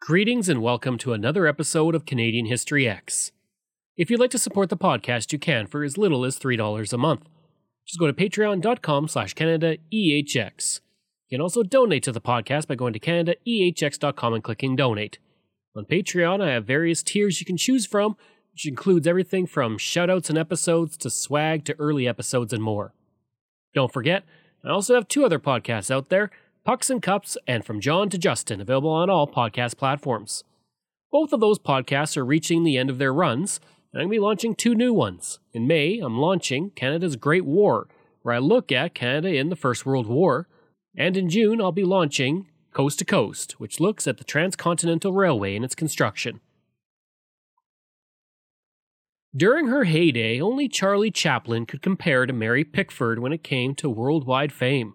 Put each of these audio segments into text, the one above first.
Greetings and welcome to another episode of Canadian History X. If you'd like to support the podcast, you can for as little as $3 a month. Just go to patreon.com slash CanadaEHX. You can also donate to the podcast by going to CanadaEHX.com and clicking donate. On Patreon, I have various tiers you can choose from, which includes everything from shoutouts and episodes to swag to early episodes and more. Don't forget, I also have two other podcasts out there Pucks and Cups and From John to Justin, available on all podcast platforms. Both of those podcasts are reaching the end of their runs, and I'm going to be launching two new ones. In May, I'm launching Canada's Great War, where I look at Canada in the First World War. And in June, I'll be launching Coast to Coast, which looks at the Transcontinental Railway and its construction. During her heyday, only Charlie Chaplin could compare to Mary Pickford when it came to worldwide fame.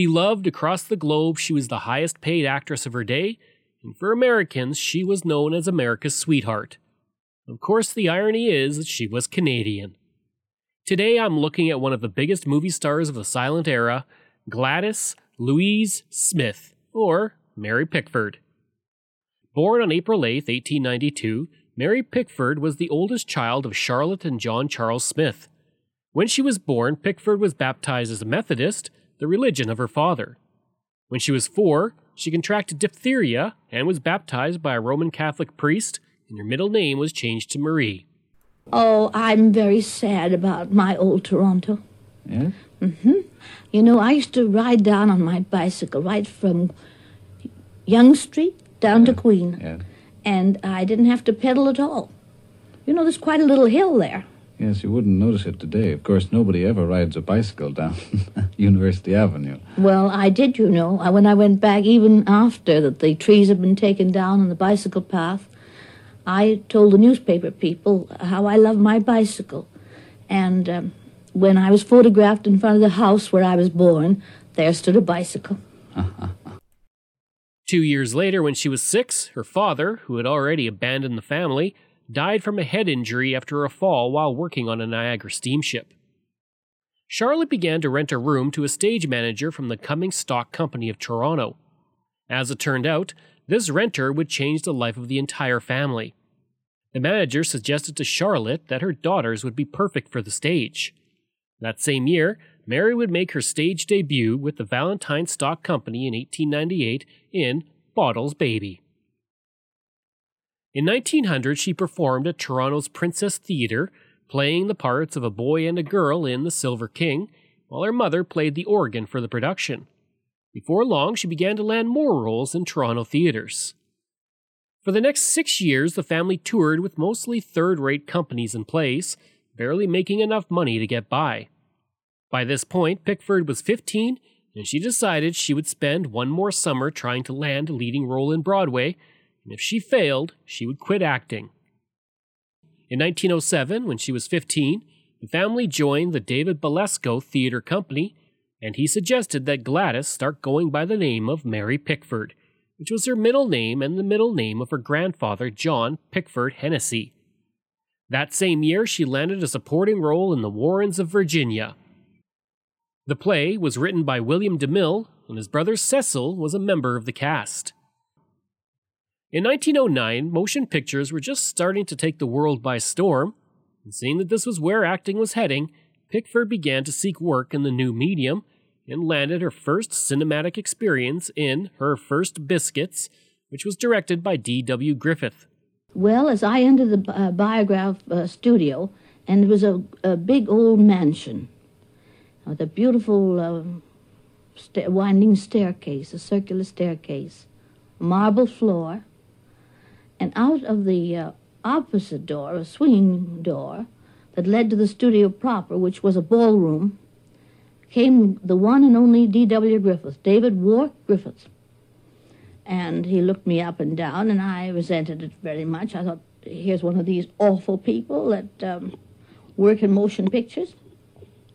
Beloved across the globe, she was the highest paid actress of her day, and for Americans, she was known as America's sweetheart. Of course, the irony is that she was Canadian. Today, I'm looking at one of the biggest movie stars of the silent era, Gladys Louise Smith, or Mary Pickford. Born on April 8, 1892, Mary Pickford was the oldest child of Charlotte and John Charles Smith. When she was born, Pickford was baptized as a Methodist, the religion of her father. When she was four, she contracted diphtheria and was baptized by a Roman Catholic priest, and her middle name was changed to Marie. Oh, I'm very sad about my old Toronto. Yes? Mm-hmm. You know, I used to ride down on my bicycle right from Yonge Street down to Queen. Yes. And I didn't have to pedal at all. You know, there's quite a little hill there. Yes, you wouldn't notice it today. Of course, nobody ever rides a bicycle down University Avenue. Well, I did, you know. I- When I went back, even after that the trees had been taken down on the bicycle path, I told the newspaper people how I love my bicycle. And um, when I was photographed in front of the house where I was born, there stood a bicycle. Two years later, when she was six, her father, who had already abandoned the family, died from a head injury after a fall while working on a Niagara steamship. Charlotte began to rent a room to a stage manager from the Cummings Stock Company of Toronto. As it turned out, this renter would change the life of the entire family. The manager suggested to Charlotte that her daughters would be perfect for the stage. That same year, Mary would make her stage debut with the Valentine Stock Company in 1898 in Bootle's Baby. In 1900, she performed at Toronto's Princess Theatre, playing the parts of a boy and a girl in The Silver King, while her mother played the organ for the production. Before long, she began to land more roles in Toronto theatres. For the next six years, the family toured with mostly third rate companies in place, barely making enough money to get by. By this point, Pickford was 15, and she decided she would spend one more summer trying to land a leading role in Broadway, and if she failed, she would quit acting. In 1907, when she was 15, the family joined the David Belasco Theatre Company, and he suggested that Gladys start going by the name of Mary Pickford, which was her middle name and the middle name of her grandfather, John Pickford Hennessy. That same year, she landed a supporting role in The Warrens of Virginia. The play was written by William DeMille, and his brother Cecil was a member of the cast. In 1909, motion pictures were just starting to take the world by storm, and seeing that this was where acting was heading, Pickford began to seek work in the new medium and landed her first cinematic experience in Her First Biscuits, which was directed by D.W. Griffith. Well, as I entered the uh, Biograph uh, studio, and it was a, a big old mansion with a beautiful uh, sta- winding staircase, a circular staircase, marble floor, and out of the uh, opposite door, a swinging door that led to the studio proper, which was a ballroom, came the one and only D.W. Griffith, David Wark Griffith. And he looked me up and down, and I resented it very much. I thought, here's one of these awful people that um, work in motion pictures.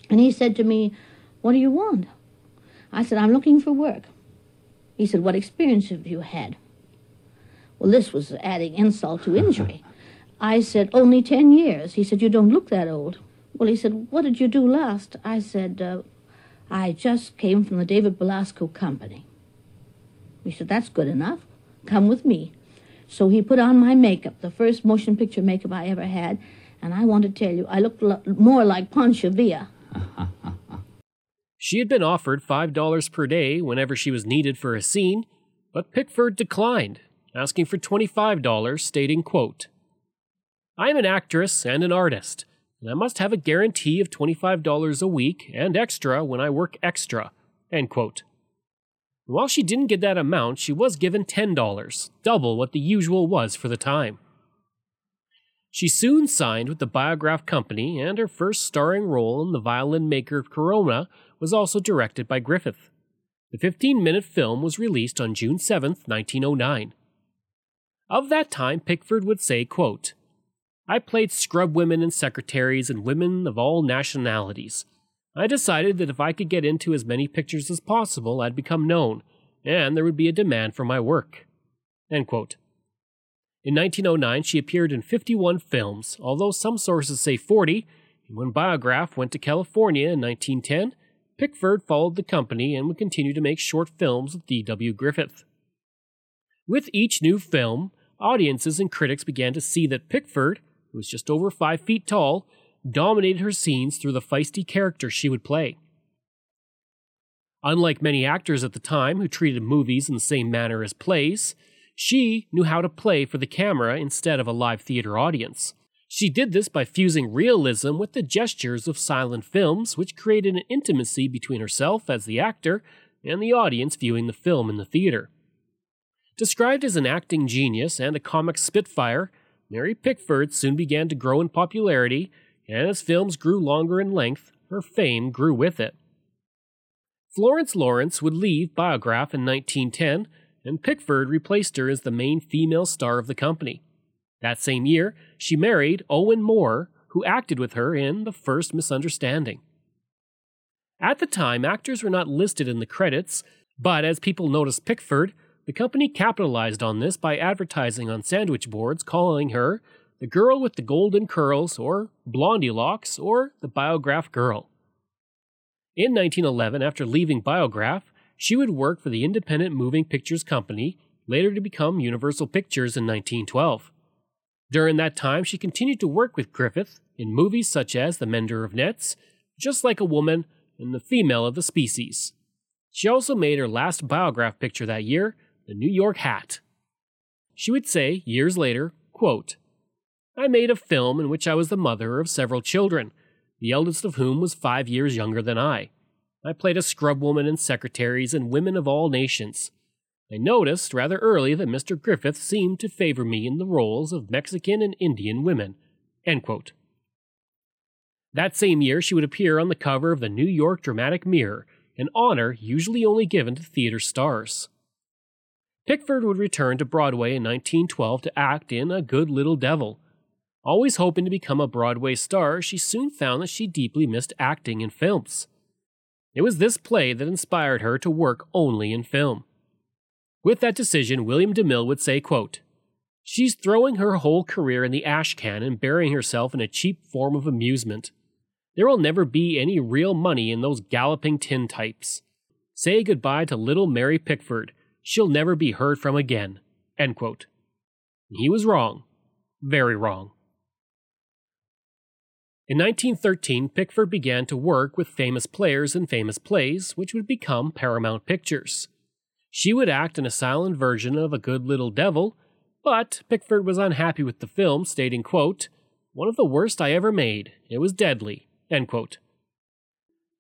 And he said to me, What do you want? I said, I'm looking for work. He said, What experience have you had? Well, this was adding insult to injury. I said, Only 10 years. He said, You don't look that old. Well, he said, What did you do last? I said, uh, I just came from the David Belasco Company. He said, That's good enough. Come with me. So he put on my makeup, the first motion picture makeup I ever had, and I want to tell you, I looked lo- more like Pancho Villa. She had been offered $5 per day whenever she was needed for a scene, but Pickford declined, asking for $25, stating, quote, I am an actress and an artist, and I must have a guarantee of $25 a week and extra when I work extra. End quote. While she didn't get that amount, she was given $10, double what the usual was for the time. She soon signed with the Biograph Company, and her first starring role in The Violin Maker Cremona was also directed by Griffith. The 15 minute film was released on June 7, 1909. Of that time, Pickford would say, quote, I played scrub women and secretaries and women of all nationalities. I decided that if I could get into as many pictures as possible, I'd become known, and there would be a demand for my work. End quote. In 1909, she appeared in 51 films, although some sources say 40, and when Biograph went to California in 1910, Pickford followed the company and would continue to make short films with D.W. Griffith. With each new film, audiences and critics began to see that Pickford, who was just over five feet tall, dominated her scenes through the feisty character she would play. Unlike many actors at the time who treated movies in the same manner as plays, she knew how to play for the camera instead of a live theater audience. She did this by fusing realism with the gestures of silent films, which created an intimacy between herself as the actor and the audience viewing the film in the theater. Described as an acting genius and a comic spitfire, Mary Pickford soon began to grow in popularity, and as films grew longer in length, her fame grew with it. Florence Lawrence would leave Biograph in 1910, and Pickford replaced her as the main female star of the company. That same year, she married Owen Moore, who acted with her in The First Misunderstanding. At the time, actors were not listed in the credits, but as people noticed Pickford, the company capitalized on this by advertising on sandwich boards calling her the girl with the golden curls, or Blondie Locks, or the Biograph Girl. In 1911, after leaving Biograph, she would work for the Independent Moving Pictures Company, later to become Universal Pictures in 1912. During that time, she continued to work with Griffith in movies such as The Mender of Nets, Just Like a Woman, and The Female of the Species. She also made her last biograph picture that year, The New York Hat. She would say, years later, quote, I made a film in which I was the mother of several children, the eldest of whom was five years younger than I. I played a scrub woman and secretaries and women of all nations. I noticed rather early that Mr. Griffith seemed to favor me in the roles of Mexican and Indian women. That same year, she would appear on the cover of the New York Dramatic Mirror, an honor usually only given to theater stars. Pickford would return to Broadway in 1912 to act in A Good Little Devil. Always hoping to become a Broadway star, she soon found that she deeply missed acting in films. It was this play that inspired her to work only in film. With that decision, William DeMille would say, quote, She's throwing her whole career in the ash can and burying herself in a cheap form of amusement. There will never be any real money in those galloping tin types. Say goodbye to little Mary Pickford. She'll never be heard from again. End quote. He was wrong. Very wrong. In 1913, Pickford began to work with famous players in famous plays, which would become Paramount Pictures. She would act in a silent version of A Good Little Devil, but Pickford was unhappy with the film, stating, quote, One of the worst I ever made. It was deadly. End quote.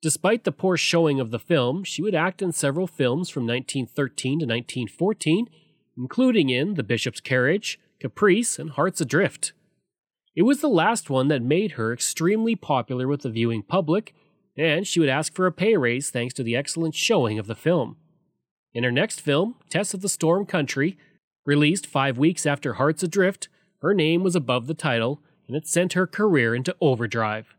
Despite the poor showing of the film, she would act in several films from 1913 to 1914, including in The Bishop's Carriage, Caprice, and Hearts Adrift. It was the last one that made her extremely popular with the viewing public, and she would ask for a pay raise thanks to the excellent showing of the film. In her next film, Tess of the Storm Country, released five weeks after Hearts Adrift, her name was above the title, and it sent her career into overdrive.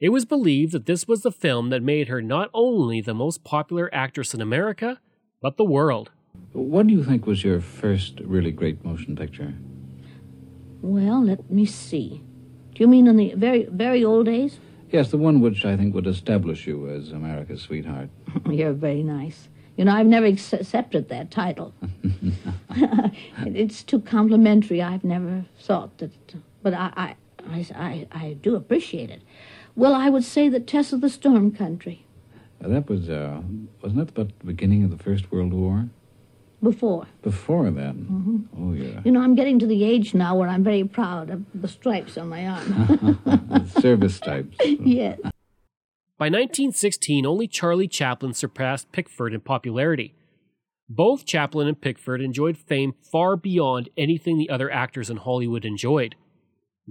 It was believed that this was the film that made her not only the most popular actress in America, but the world. What do you think was your first really great motion picture? Well, let me see. Do you mean in the very, very old days? Yes, the one which I think would establish you as America's sweetheart. You're very nice. You know, I've never ex- accepted that title. it's too complimentary. I've never thought that, but I, I, I, I, I do appreciate it. Well, I would say that Tess of the Storm Country. Uh, that was, uh, wasn't that about the beginning of the First World War? Before. Before then? Oh, yeah. You know, I'm getting to the age now where I'm very proud of the stripes on my arm. Service stripes. yes. By 1916, only Charlie Chaplin surpassed Pickford in popularity. Both Chaplin and Pickford enjoyed fame far beyond anything the other actors in Hollywood enjoyed.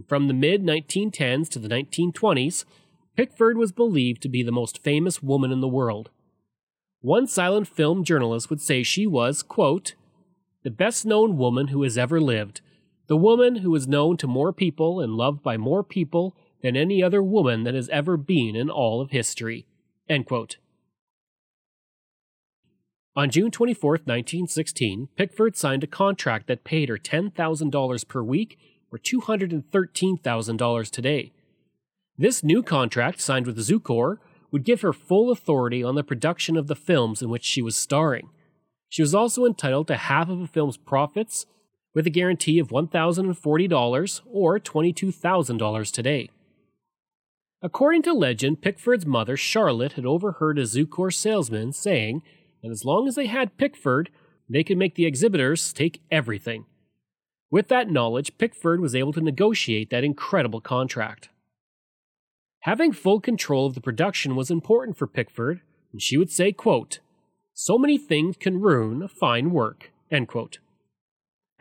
From the mid 1910s to the 1920s, Pickford was believed to be the most famous woman in the world. One silent film journalist would say she was, quote, the best known woman who has ever lived, the woman who is known to more people and loved by more people than any other woman that has ever been in all of history. On June 24, 1916, Pickford signed a contract that paid her $10,000 per week, or $213,000 today. This new contract, signed with Zukor, would give her full authority on the production of the films in which she was starring. She was also entitled to half of a film's profits, with a guarantee of $1,040 or $22,000 today. According to legend, Pickford's mother, Charlotte, had overheard a Zukor salesman saying that as long as they had Pickford, they could make the exhibitors take everything. With that knowledge, Pickford was able to negotiate that incredible contract. Having full control of the production was important for Pickford, and she would say, quote, So many things can ruin a fine work. End quote.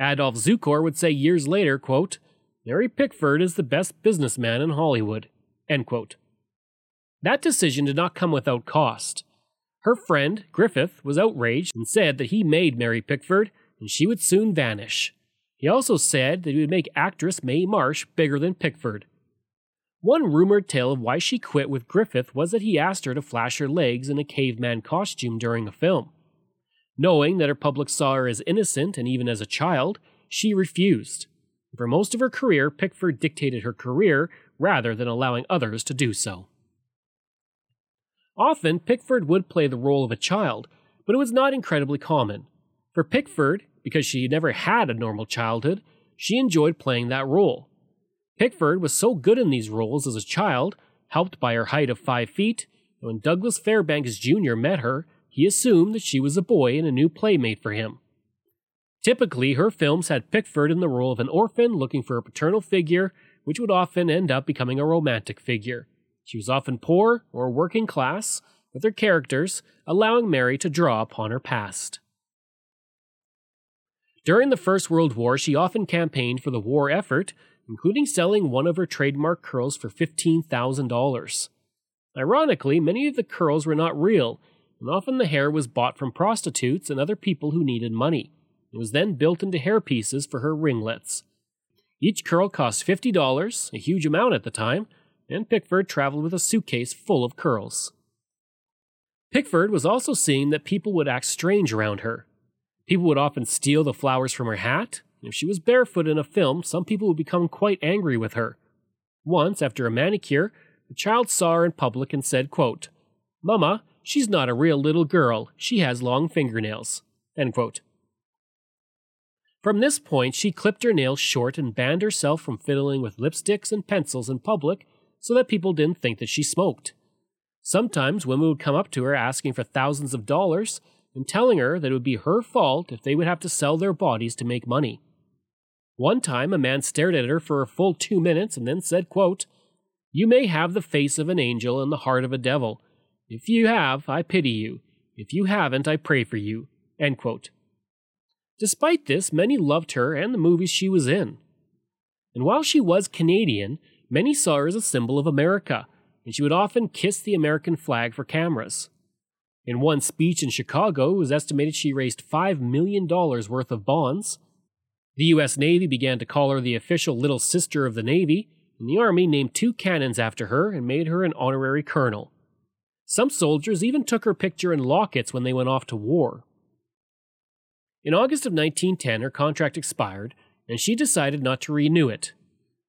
Adolf Zukor would say years later, quote, Mary Pickford is the best businessman in Hollywood. End quote. That decision did not come without cost. Her friend, Griffith, was outraged and said that he made Mary Pickford and she would soon vanish. He also said that he would make actress Mae Marsh bigger than Pickford. One rumored tale of why she quit with Griffith was that he asked her to flash her legs in a caveman costume during a film. Knowing that her public saw her as innocent and even as a child, she refused. For most of her career, Pickford dictated her career rather than allowing others to do so. Often, Pickford would play the role of a child, but it was not incredibly common. For Pickford, because she never had a normal childhood, she enjoyed playing that role. Pickford was so good in these roles as a child, helped by her height of five feet, that when Douglas Fairbanks Jr. met her, he assumed that she was a boy and a new playmate for him. Typically, her films had Pickford in the role of an orphan looking for a paternal figure, which would often end up becoming a romantic figure. She was often poor or working class, with her characters allowing Mary to draw upon her past. During the First World War, she often campaigned for the war effort, including selling one of her trademark curls for $15,000. Ironically, many of the curls were not real, and often the hair was bought from prostitutes and other people who needed money. It was then built into hairpieces for her ringlets. Each curl cost $50, a huge amount at the time, and Pickford traveled with a suitcase full of curls. Pickford was also seeing that people would act strange around her. People would often steal the flowers from her hat. If she was barefoot in a film, some people would become quite angry with her. Once, after a manicure, a child saw her in public and said, quote, Mama, she's not a real little girl. She has long fingernails. End quote. From this point, she clipped her nails short and banned herself from fiddling with lipsticks and pencils in public so that people didn't think that she smoked. Sometimes women would come up to her asking for thousands of dollars and telling her that it would be her fault if they would have to sell their bodies to make money. One time, a man stared at her for a full two minutes and then said, quote, You may have the face of an angel and the heart of a devil. If you have, I pity you. If you haven't, I pray for you. End quote. Despite this, many loved her and the movies she was in. And while she was Canadian, many saw her as a symbol of America, and she would often kiss the American flag for cameras. In one speech in Chicago, it was estimated she raised $5 million worth of bonds. The U.S. Navy began to call her the official little sister of the Navy, and the Army named two cannons after her and made her an honorary colonel. Some soldiers even took her picture in lockets when they went off to war. In August of 1910, her contract expired, and she decided not to renew it.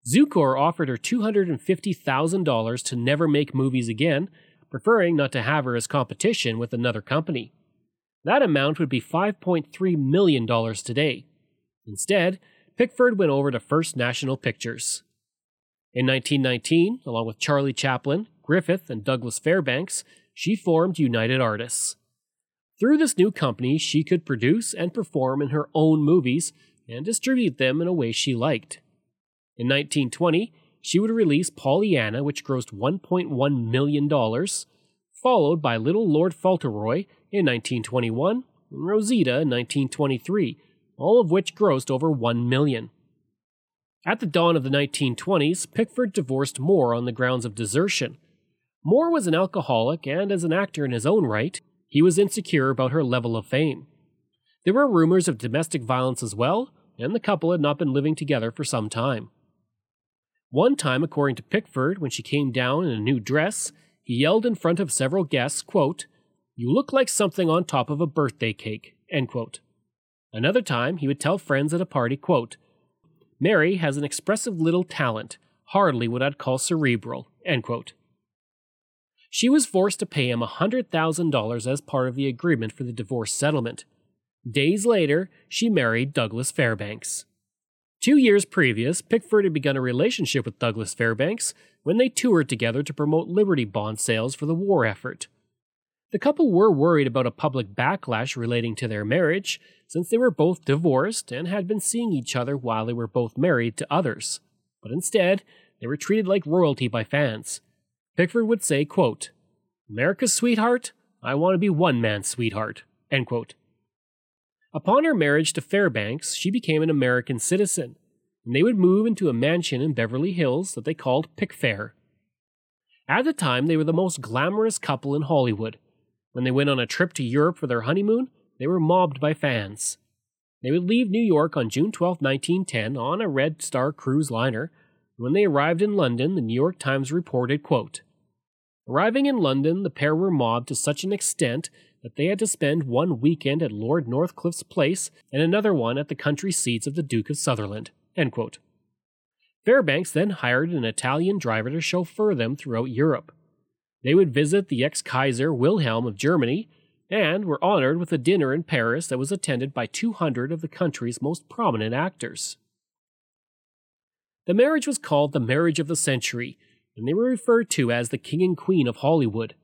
Zukor offered her $250,000 to never make movies again, preferring not to have her as competition with another company. That amount would be $5.3 million today. Instead, Pickford went over to First National Pictures. In 1919, along with Charlie Chaplin, Griffith, and Douglas Fairbanks, she formed United Artists. Through this new company, she could produce and perform in her own movies and distribute them in a way she liked. In 1920, she would release Pollyanna, which grossed $1.1 million, followed by Little Lord Fauntleroy in 1921 and Rosita in 1923, all of which grossed over 1 million. At the dawn of the 1920s, Pickford divorced Moore on the grounds of desertion. Moore was an alcoholic, and as an actor in his own right, he was insecure about her level of fame. There were rumors of domestic violence as well, and the couple had not been living together for some time. One time, according to Pickford, when she came down in a new dress, he yelled in front of several guests, quote, You look like something on top of a birthday cake. End quote. Another time, he would tell friends at a party, quote, Mary has an expressive little talent, hardly what I'd call cerebral. End quote. She was forced to pay him a $100,000 as part of the agreement for the divorce settlement. Days later, she married Douglas Fairbanks. Two years previous, Pickford had begun a relationship with Douglas Fairbanks when they toured together to promote Liberty bond sales for the war effort. The couple were worried about a public backlash relating to their marriage, since they were both divorced and had been seeing each other while they were both married to others. But instead, they were treated like royalty by fans. Pickford would say, quote, America's sweetheart? I want to be one man's sweetheart. End quote. Upon her marriage to Fairbanks, she became an American citizen, and they would move into a mansion in Beverly Hills that they called Pickfair. At the time, they were the most glamorous couple in Hollywood. When they went on a trip to Europe for their honeymoon, they were mobbed by fans. They would leave New York on June 12, 1910, on a Red Star cruise liner. When they arrived in London, the New York Times reported, quote, Arriving in London, the pair were mobbed to such an extent that they had to spend one weekend at Lord Northcliffe's place and another one at the country seats of the Duke of Sutherland. Fairbanks then hired an Italian driver to chauffeur them throughout Europe. They would visit the ex Kaiser Wilhelm of Germany and were honored with a dinner in Paris that was attended by 200 of the country's most prominent actors. The marriage was called the Marriage of the Century, and they were referred to as the King and Queen of Hollywood.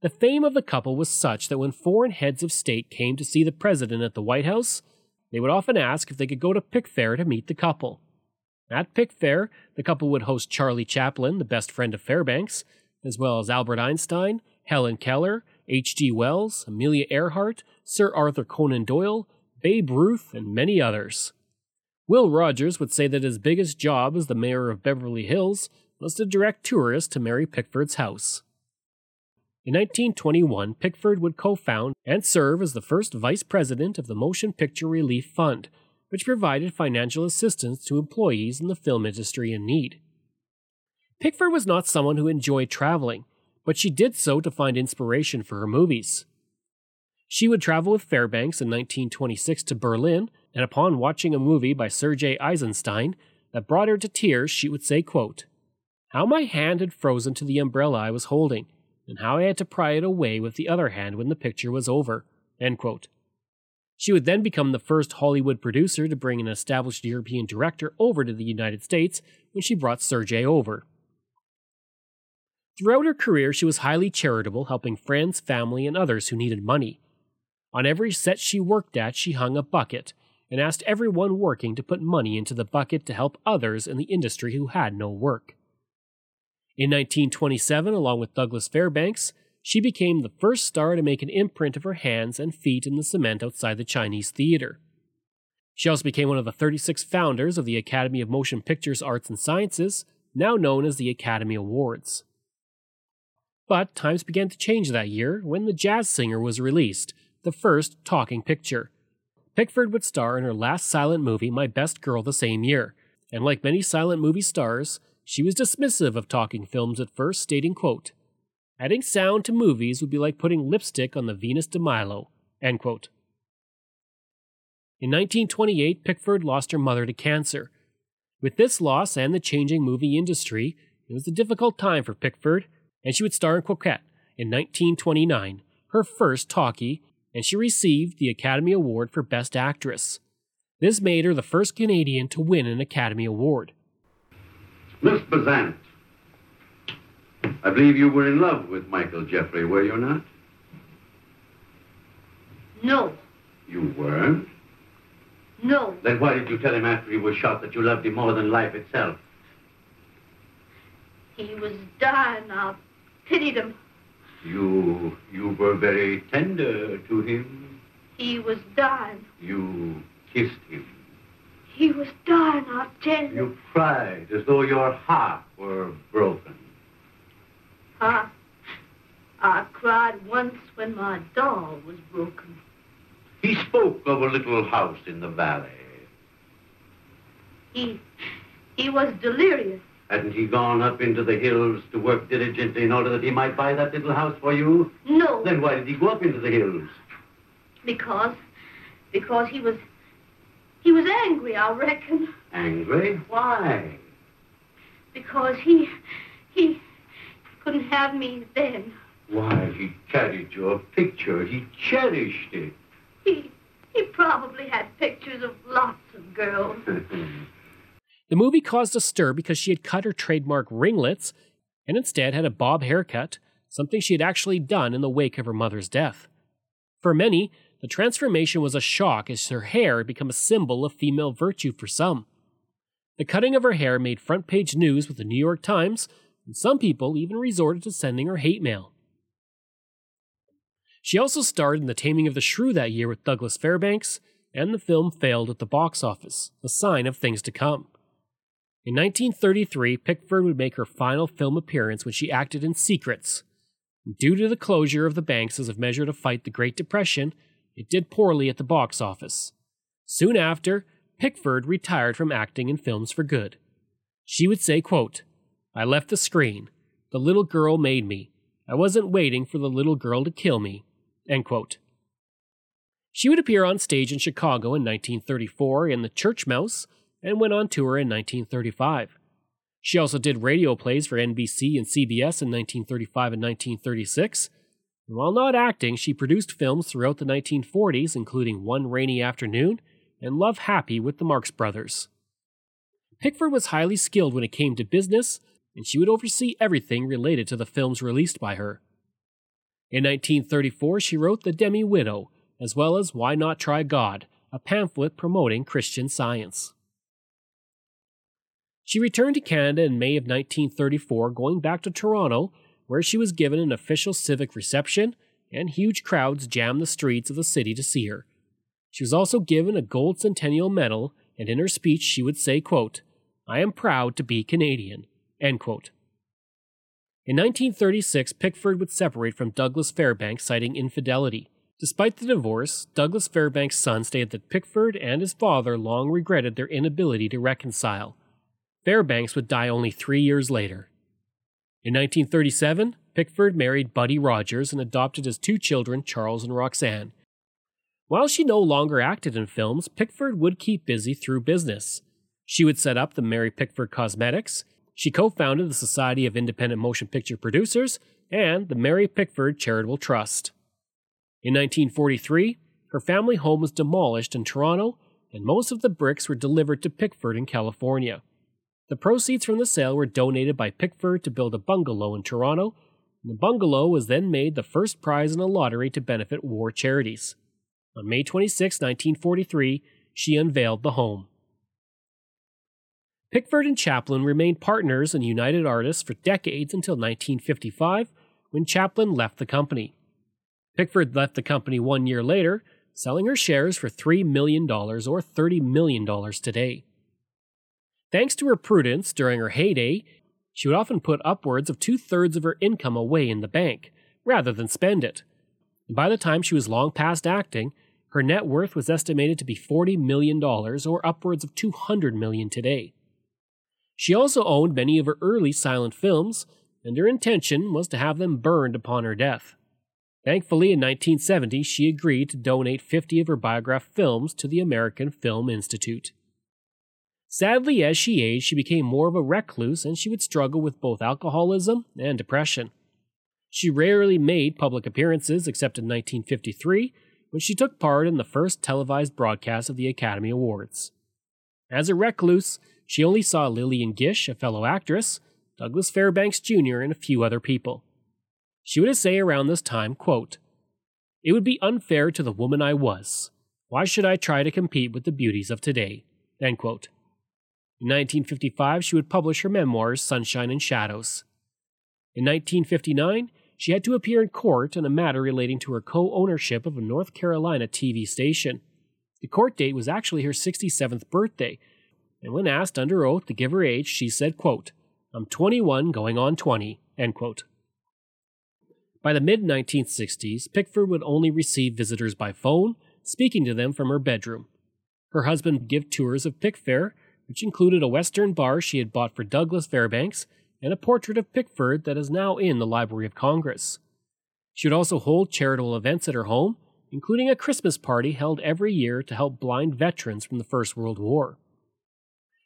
The fame of the couple was such that when foreign heads of state came to see the president at the White House, they would often ask if they could go to Pickfair to meet the couple. At Pickfair, the couple would host Charlie Chaplin, the best friend of Fairbanks, as well as Albert Einstein, Helen Keller, H.G. Wells, Amelia Earhart, Sir Arthur Conan Doyle, Babe Ruth, and many others. Will Rogers would say that his biggest job as the mayor of Beverly Hills was to direct tourists to Mary Pickford's house. In 1921, Pickford would co found and serve as the first vice president of the Motion Picture Relief Fund, which provided financial assistance to employees in the film industry in need. Pickford was not someone who enjoyed traveling, but she did so to find inspiration for her movies. She would travel with Fairbanks in 1926 to Berlin, and upon watching a movie by Sergei Eisenstein that brought her to tears, she would say, quote, How my hand had frozen to the umbrella I was holding, and how I had to pry it away with the other hand when the picture was over. She would then become the first Hollywood producer to bring an established European director over to the United States when she brought Sergei over. Throughout her career, she was highly charitable, helping friends, family, and others who needed money. On every set she worked at, she hung a bucket and asked everyone working to put money into the bucket to help others in the industry who had no work. In 1927, along with Douglas Fairbanks, she became the first star to make an imprint of her hands and feet in the cement outside the Chinese theater. She also became one of the 36 founders of the Academy of Motion Pictures Arts and Sciences, now known as the Academy Awards. But times began to change that year when The Jazz Singer was released, the first talking picture. Pickford would star in her last silent movie, My Best Girl, the same year, and like many silent movie stars, she was dismissive of talking films at first, stating, quote, Adding sound to movies would be like putting lipstick on the Venus de Milo. End quote. In 1928, Pickford lost her mother to cancer. With this loss and the changing movie industry, it was a difficult time for Pickford, and she would star in Coquette in 1929, her first talkie, and she received the Academy Award for Best Actress. This made her the first Canadian to win an Academy Award. Miss Besant, I believe you were in love with Michael Jeffrey, were you not? No, You weren't? no. Then why did you tell him after he was shot that you loved him more than life itself? He was dying. I pitied him. You you were very tender to him. He was dying. You kissed him. He was dying, tell you. You cried as though your heart were broken. I, I cried once when my doll was broken. He spoke of a little house in the valley. He, he was delirious. Hadn't he gone up into the hills to work diligently in order that he might buy that little house for you? No, Then why did he go up into the hills? because, because he was, he was angry, I reckon. Angry? Why? Because he, he couldn't have me then. Why, he carried your picture. He cherished it. He, he probably had pictures of lots of girls. The movie caused a stir because she had cut her trademark ringlets and instead had a bob haircut, something she had actually done in the wake of her mother's death. For many, the transformation was a shock as her hair had become a symbol of female virtue for some. The cutting of her hair made front page news with the New York Times, and some people even resorted to sending her hate mail. She also starred in The Taming of the Shrew that year with Douglas Fairbanks, and the film failed at the box office, a sign of things to come. In 1933, Pickford would make her final film appearance when she acted in Secrets. Due to the closure of the banks as a measure to fight the Great Depression, it did poorly at the box office. Soon after, Pickford retired from acting in films for good. She would say, quote, I left the screen. The little girl made me. I wasn't waiting for the little girl to kill me. End quote. She would appear on stage in Chicago in 1934 in The Church Mouse and went on tour in 1935. She also did radio plays for NBC and CBS in 1935 and 1936. While not acting, she produced films throughout the 1940s, including One Rainy Afternoon and Love Happy with the Marx Brothers. Pickford was highly skilled when it came to business, and she would oversee everything related to the films released by her. In 1934, she wrote The Demi Widow, as well as Why Not Try God, a pamphlet promoting Christian science. She returned to Canada in May of 1934, going back to Toronto, where she was given an official civic reception, and huge crowds jammed the streets of the city to see her. She was also given a Gold Centennial Medal, and in her speech she would say, quote, I am proud to be Canadian. End quote. In 1936, Pickford would separate from Douglas Fairbanks, citing infidelity. Despite the divorce, Douglas Fairbanks' son stated that Pickford and his father long regretted their inability to reconcile. Fairbanks would die only three years later. In 1937, Pickford married Buddy Rogers and adopted his two children, Charles and Roxanne. While she no longer acted in films, Pickford would keep busy through business. She would set up the Mary Pickford Cosmetics, she co founded the Society of Independent Motion Picture Producers, and the Mary Pickford Charitable Trust. In 1943, her family home was demolished in Toronto, and most of the bricks were delivered to Pickford in California. The proceeds from the sale were donated by Pickford to build a bungalow in Toronto, and the bungalow was then made the first prize in a lottery to benefit war charities. On May 26, 1943, she unveiled the home. Pickford and Chaplin remained partners and United Artists for decades until 1955, when Chaplin left the company. Pickford left the company one year later, selling her shares for $3 million or $30 million today. Thanks to her prudence during her heyday, she would often put upwards of two thirds of her income away in the bank, rather than spend it. And by the time she was long past acting, her net worth was estimated to be $40 million or upwards of 200 million today. She also owned many of her early silent films, and her intention was to have them burned upon her death. Thankfully, in 1970, she agreed to donate 50 of her biograph films to the American Film Institute. Sadly, as she aged, she became more of a recluse and she would struggle with both alcoholism and depression. She rarely made public appearances except in 1953 when she took part in the first televised broadcast of the Academy Awards. As a recluse, she only saw Lillian Gish, a fellow actress, Douglas Fairbanks Jr., and a few other people. She would say around this time, quote, It would be unfair to the woman I was. Why should I try to compete with the beauties of today? End quote. In 1955, she would publish her memoirs, Sunshine and Shadows. In 1959, she had to appear in court on a matter relating to her co ownership of a North Carolina TV station. The court date was actually her 67th birthday, and when asked under oath to give her age, she said, quote, I'm 21 going on 20, end quote. By the mid 1960s, Pickford would only receive visitors by phone, speaking to them from her bedroom. Her husband would give tours of Pickfair, which included a Western bar she had bought for Douglas Fairbanks and a portrait of Pickford that is now in the Library of Congress. She would also hold charitable events at her home, including a Christmas party held every year to help blind veterans from the First World War.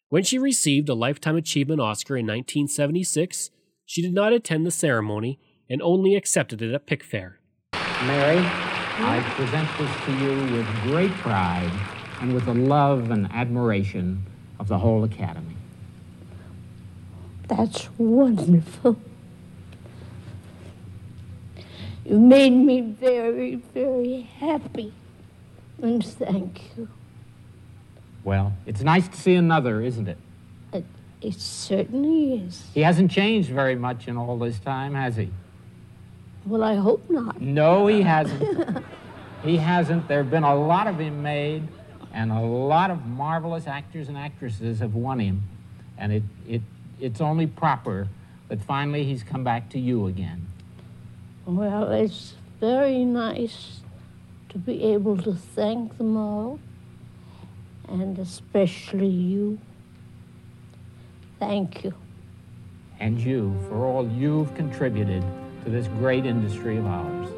When she received a Lifetime Achievement Oscar in 1976, she did not attend the ceremony and only accepted it at Pickfair. Mary, I present this to you with great pride and with the love and admiration of the whole Academy. That's wonderful. You made me very, very happy. And thank you. Well, it's nice to see another, isn't it? It, it certainly is. He hasn't changed very much in all this time, has he? Well, I hope not. No, he hasn't. he hasn't. There have been a lot of him made, and a lot of marvelous actors and actresses have won him. And it, it, it's only proper that finally he's come back to you again. Well, it's very nice to be able to thank them all, and especially you. Thank you. And you for all you've contributed to this great industry of ours.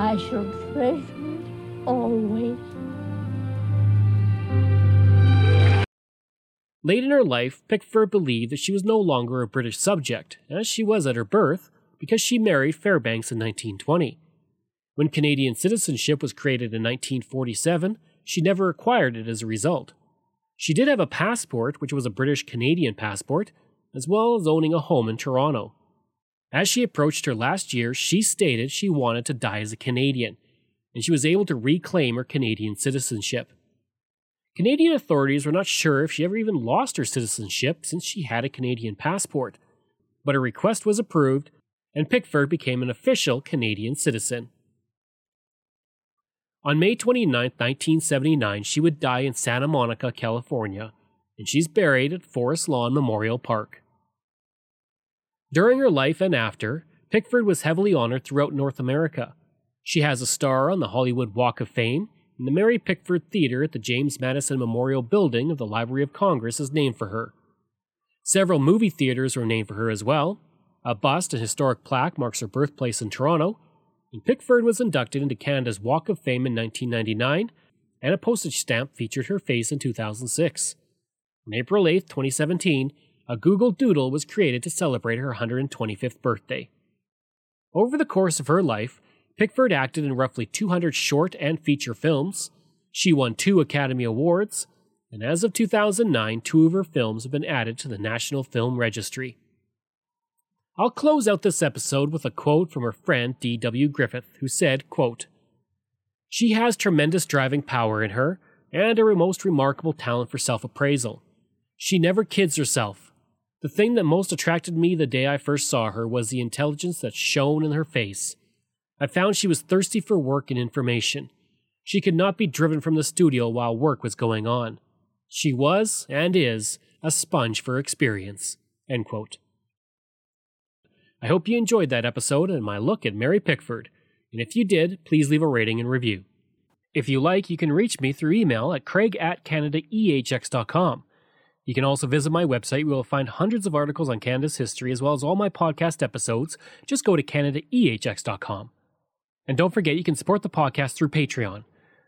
I shall treasure it always. Late in her life, Pickford believed that she was no longer a British subject, as she was at her birth, because she married Fairbanks in 1920. When Canadian citizenship was created in 1947, she never acquired it as a result. She did have a passport, which was a British Canadian passport, as well as owning a home in Toronto. As she approached her last year, she stated she wanted to die as a Canadian, and she was able to reclaim her Canadian citizenship. Canadian authorities were not sure if she ever even lost her citizenship since she had a Canadian passport, but her request was approved, and Pickford became an official Canadian citizen. On May 29, 1979, she would die in Santa Monica, California, and she's buried at Forest Lawn Memorial Park. During her life and after, Pickford was heavily honored throughout North America. She has a star on the Hollywood Walk of Fame, and the Mary Pickford Theater at the James Madison Memorial Building of the Library of Congress is named for her. Several movie theaters are named for her as well. A bust and historic plaque marks her birthplace in Toronto, and Pickford was inducted into Canada's Walk of Fame in 1999, and a postage stamp featured her face in 2006. On April 8, 2017, a Google Doodle was created to celebrate her 125th birthday. Over the course of her life, Pickford acted in roughly 200 short and feature films. She won two Academy Awards, and as of 2009, two of her films have been added to the National Film Registry. I'll close out this episode with a quote from her friend D.W. Griffith, who said, quote, She has tremendous driving power in her and a most remarkable talent for self appraisal. She never kids herself. The thing that most attracted me the day I first saw her was the intelligence that shone in her face. I found she was thirsty for work and information. She could not be driven from the studio while work was going on. She was, and is, a sponge for experience. I hope you enjoyed that episode and my look at Mary Pickford, and if you did, please leave a rating and review. If you like, you can reach me through email at craig at canadaehx.com. You can also visit my website where you'll find hundreds of articles on Canada's history as well as all my podcast episodes. Just go to canadaehx.com. And don't forget, you can support the podcast through Patreon.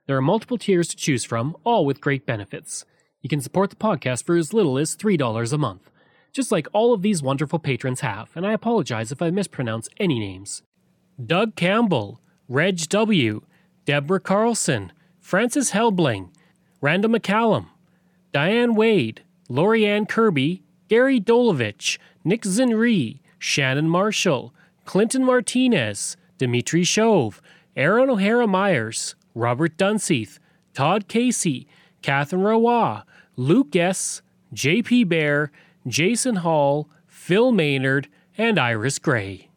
There are multiple tiers to choose from, all with great benefits. You can support the podcast for as little as $3 a month just like all of these wonderful patrons have, and I apologize if I mispronounce any names. Doug Campbell, Reg W., Deborah Carlson, Francis Helbling, Randall McCallum, Diane Wade, Lorianne Kirby, Gary Dolovich, Nick Zinri, Shannon Marshall, Clinton Martinez, Dimitri Shove, Aaron O'Hara Myers, Robert Dunseith, Todd Casey, Catherine Roy, Luke S., J.P. Bear, Jason Hall, Phil Maynard, and Iris Gray.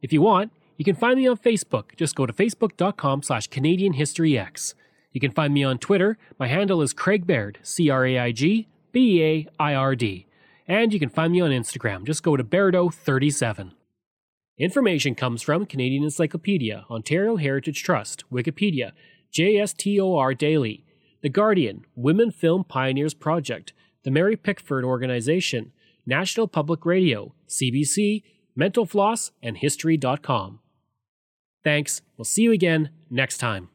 If you want, you can find me on Facebook. Just go to facebook.com slash Canadian History Ehx. You can find me on Twitter. My handle is Craig Baird, C R A I G B A I R D. And you can find me on Instagram. Just go to Bairdo37. Information comes from Canadian Encyclopedia, Ontario Heritage Trust, Wikipedia, JSTOR Daily, The Guardian, Women Film Pioneers Project, the Mary Pickford Organization, National Public Radio, CBC, Mental Floss, and History.com. Thanks. We'll see you again next time.